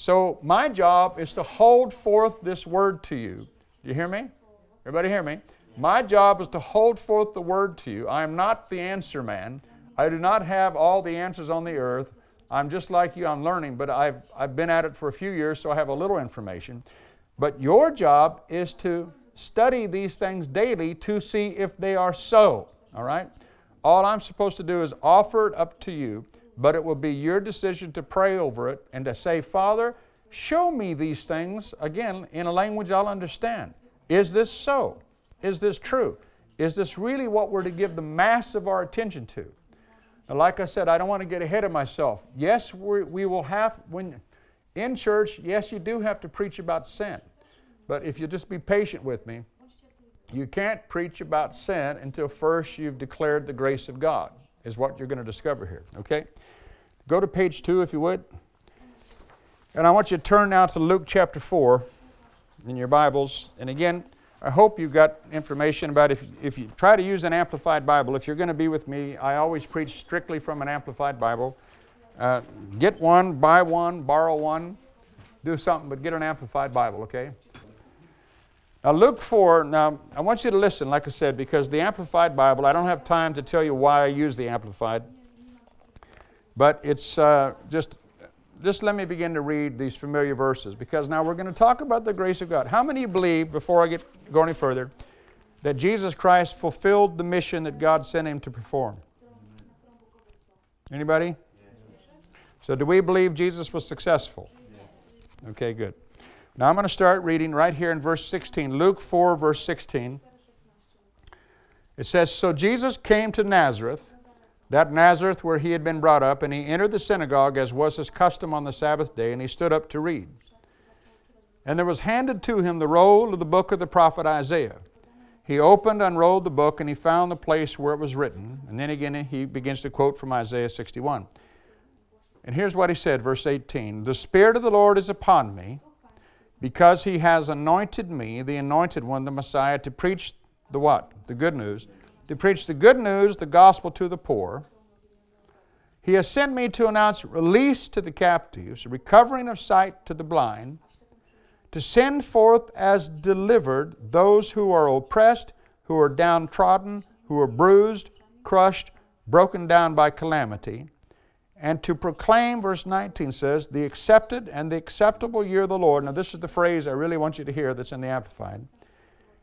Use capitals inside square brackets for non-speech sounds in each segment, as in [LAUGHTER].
So my job is to hold forth this word to you. Do you hear me? Everybody hear me? My job is to hold forth the word to you. I am not the answer man. I do not have all the answers on the earth. I'm just like you, I'm learning, but I've, I've been at it for a few years, so I have a little information. But your job is to study these things daily to see if they are so. All right? All I'm supposed to do is offer it up to you, but it will be your decision to pray over it and to say, Father, show me these things, again, in a language I'll understand. Is this so? Is this true? Is this really what we're to give the mass of our attention to? Now, like I said, I don't want to get ahead of myself. Yes, we, we will have, when in church, yes, you do have to preach about sin. But if you just be patient with me, you can't preach about sin until first you've declared the grace of God, is what you're going to discover here. Okay? Go to page two, if you would. And I want you to turn now to Luke chapter 4 in your Bibles. And again, I hope you got information about if, if you try to use an Amplified Bible. If you're going to be with me, I always preach strictly from an Amplified Bible. Uh, get one, buy one, borrow one, do something, but get an Amplified Bible, okay? Now, Luke 4, now I want you to listen, like I said, because the Amplified Bible, I don't have time to tell you why I use the Amplified, but it's uh, just just let me begin to read these familiar verses because now we're going to talk about the grace of God. How many believe, before I get go any further, that Jesus Christ fulfilled the mission that God sent him to perform? Anybody? So, do we believe Jesus was successful? Okay, good. Now I'm going to start reading right here in verse 16, Luke 4, verse 16. It says, So Jesus came to Nazareth that Nazareth where he had been brought up, and he entered the synagogue as was his custom on the Sabbath day, and he stood up to read. And there was handed to him the roll of the book of the prophet Isaiah. He opened, unrolled the book, and he found the place where it was written. And then again, he begins to quote from Isaiah 61. And here's what he said, verse 18 The Spirit of the Lord is upon me, because he has anointed me, the anointed one, the Messiah, to preach the what? The good news to preach the good news, the gospel to the poor. He has sent me to announce release to the captives, recovering of sight to the blind, to send forth as delivered those who are oppressed, who are downtrodden, who are bruised, crushed, broken down by calamity, and to proclaim, verse 19 says, the accepted and the acceptable year of the Lord. Now, this is the phrase I really want you to hear that's in the Amplified.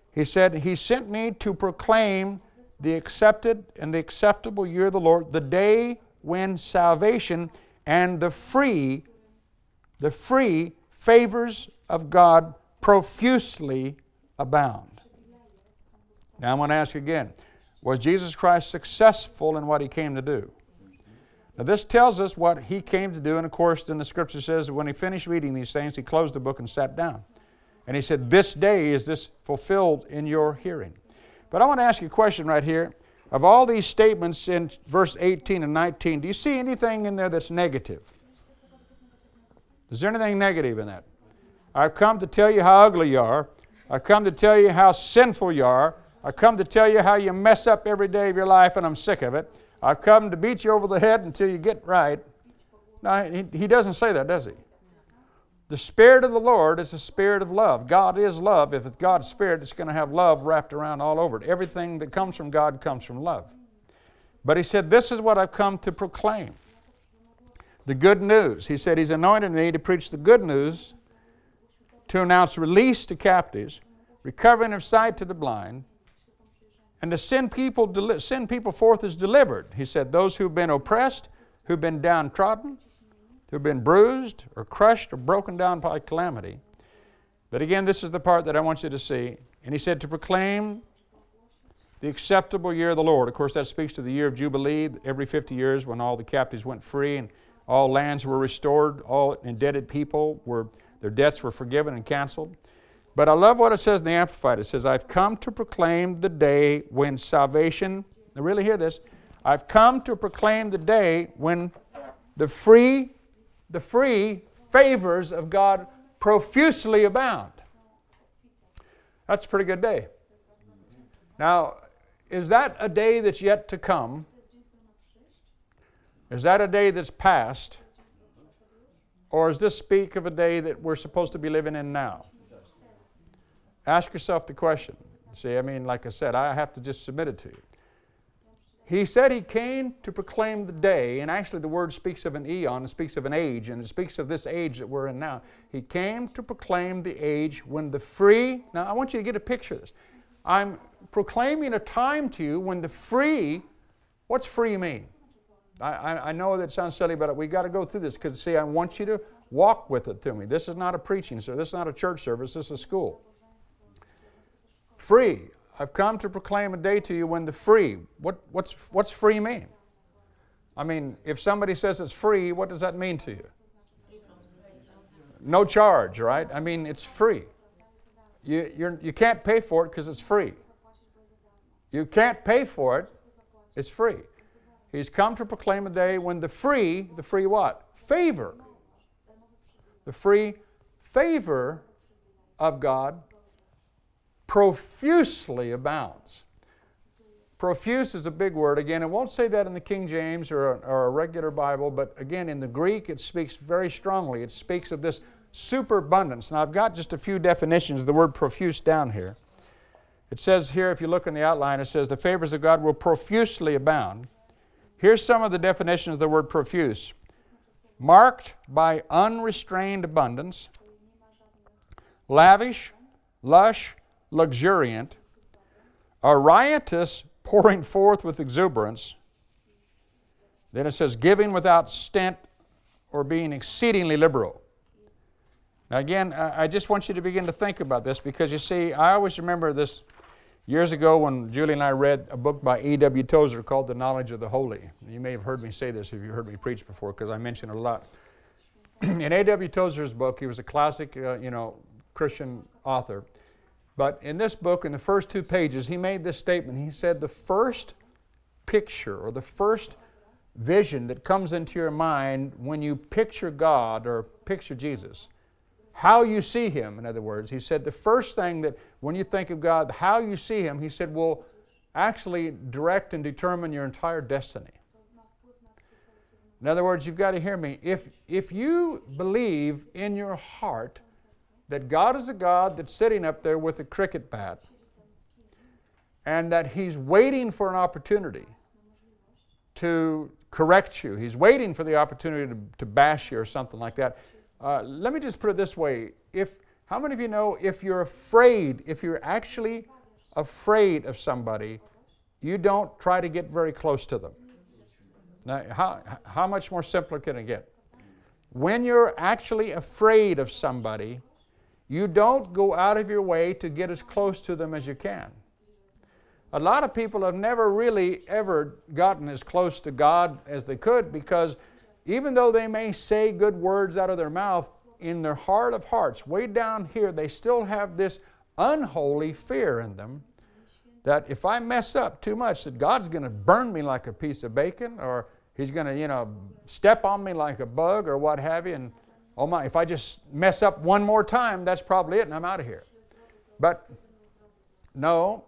He said, He sent me to proclaim the accepted and the acceptable year of the Lord, the day when salvation and the free, the free favors of God profusely abound. Now I'm going to ask you again was Jesus Christ successful in what he came to do? Now, this tells us what he came to do, and of course, then the scripture says that when he finished reading these things, he closed the book and sat down. And he said, This day is this fulfilled in your hearing. But I want to ask you a question right here. Of all these statements in verse 18 and 19, do you see anything in there that's negative? Is there anything negative in that? I've come to tell you how ugly you are. I've come to tell you how sinful you are. I've come to tell you how you mess up every day of your life, and I'm sick of it. I've come to beat you over the head until you get right. No, he, he doesn't say that, does he? The Spirit of the Lord is a spirit of love. God is love. If it's God's Spirit, it's going to have love wrapped around all over it. Everything that comes from God comes from love. But He said, This is what I've come to proclaim the good news. He said, He's anointed me to preach the good news, to announce release to captives, recovering of sight to the blind, and to send people, send people forth as delivered. He said, Those who've been oppressed, who've been downtrodden, who've been bruised or crushed or broken down by calamity. But again, this is the part that I want you to see. And he said, to proclaim the acceptable year of the Lord. Of course, that speaks to the year of Jubilee, every 50 years when all the captives went free and all lands were restored, all indebted people were, their debts were forgiven and canceled. But I love what it says in the Amplified. It says, I've come to proclaim the day when salvation, now really hear this, I've come to proclaim the day when the free the free favors of God profusely abound. That's a pretty good day. Now, is that a day that's yet to come? Is that a day that's past? Or does this speak of a day that we're supposed to be living in now? Ask yourself the question. See, I mean, like I said, I have to just submit it to you. He said he came to proclaim the day, and actually the word speaks of an eon, it speaks of an age, and it speaks of this age that we're in now. He came to proclaim the age when the free, now I want you to get a picture of this. I'm proclaiming a time to you when the free, what's free mean? I, I, I know that sounds silly, but we've got to go through this because, see, I want you to walk with it to me. This is not a preaching service, this is not a church service, this is a school. Free. I've come to proclaim a day to you when the free. What, what's, what's free mean? I mean, if somebody says it's free, what does that mean to you? No charge, right? I mean, it's free. You, you're, you can't pay for it because it's free. You can't pay for it, it's free. He's come to proclaim a day when the free, the free what? Favor. The free favor of God profusely abounds. Profuse is a big word. Again, it won't say that in the King James or a, or a, regular Bible, but again, in the Greek, it speaks very strongly. It speaks of this superabundance. Now, I've got just a few definitions of the word profuse down here. It says here, if you look in the outline, it says, The favors of God will profusely abound. Here's some of the definitions of the word profuse marked by unrestrained abundance, lavish, lush, luxuriant, a riotous pouring forth with exuberance. Then it says, giving without stint or being exceedingly liberal. Now, again, I just want you to begin to think about this because you see, I always remember this years ago when Julie and I read a book by A.W. Tozer called The Knowledge of the Holy. You may have heard me say this if you heard me preach before because I mention it a lot. [CLEARS THROAT] In A.W. Tozer's book, he was a classic, uh, you know, Christian author. But in this book, in the first two pages, he made this statement. He said, The first picture or the first vision that comes into your mind when you picture God or picture Jesus, how you see Him, in other words, he said, the first thing that when you think of God, how you see Him, he said, will actually direct and determine your entire destiny. In other words, you've got to hear me. If, if you believe in your heart that God is a God that's sitting up there with a cricket bat and that He's waiting for an opportunity to correct you. He's waiting for the opportunity to, to bash you or something like that. Uh, let me just put it this way. If, how many of you know if you're afraid, if you're actually afraid of somebody, you don't try to get very close to them? Now, how, how much more simpler can it get? When you're actually afraid of somebody, you don't go out of your way to get as close to them as you can. A lot of people have never really ever gotten as close to God as they could because even though they may say good words out of their mouth, in their heart of hearts, way down here, they still have this unholy fear in them that if I mess up too much, that God's going to burn me like a piece of bacon or He's going to, you know, step on me like a bug or what have you. And oh my, if I just mess up one more time, that's probably it and I'm out of here. But no,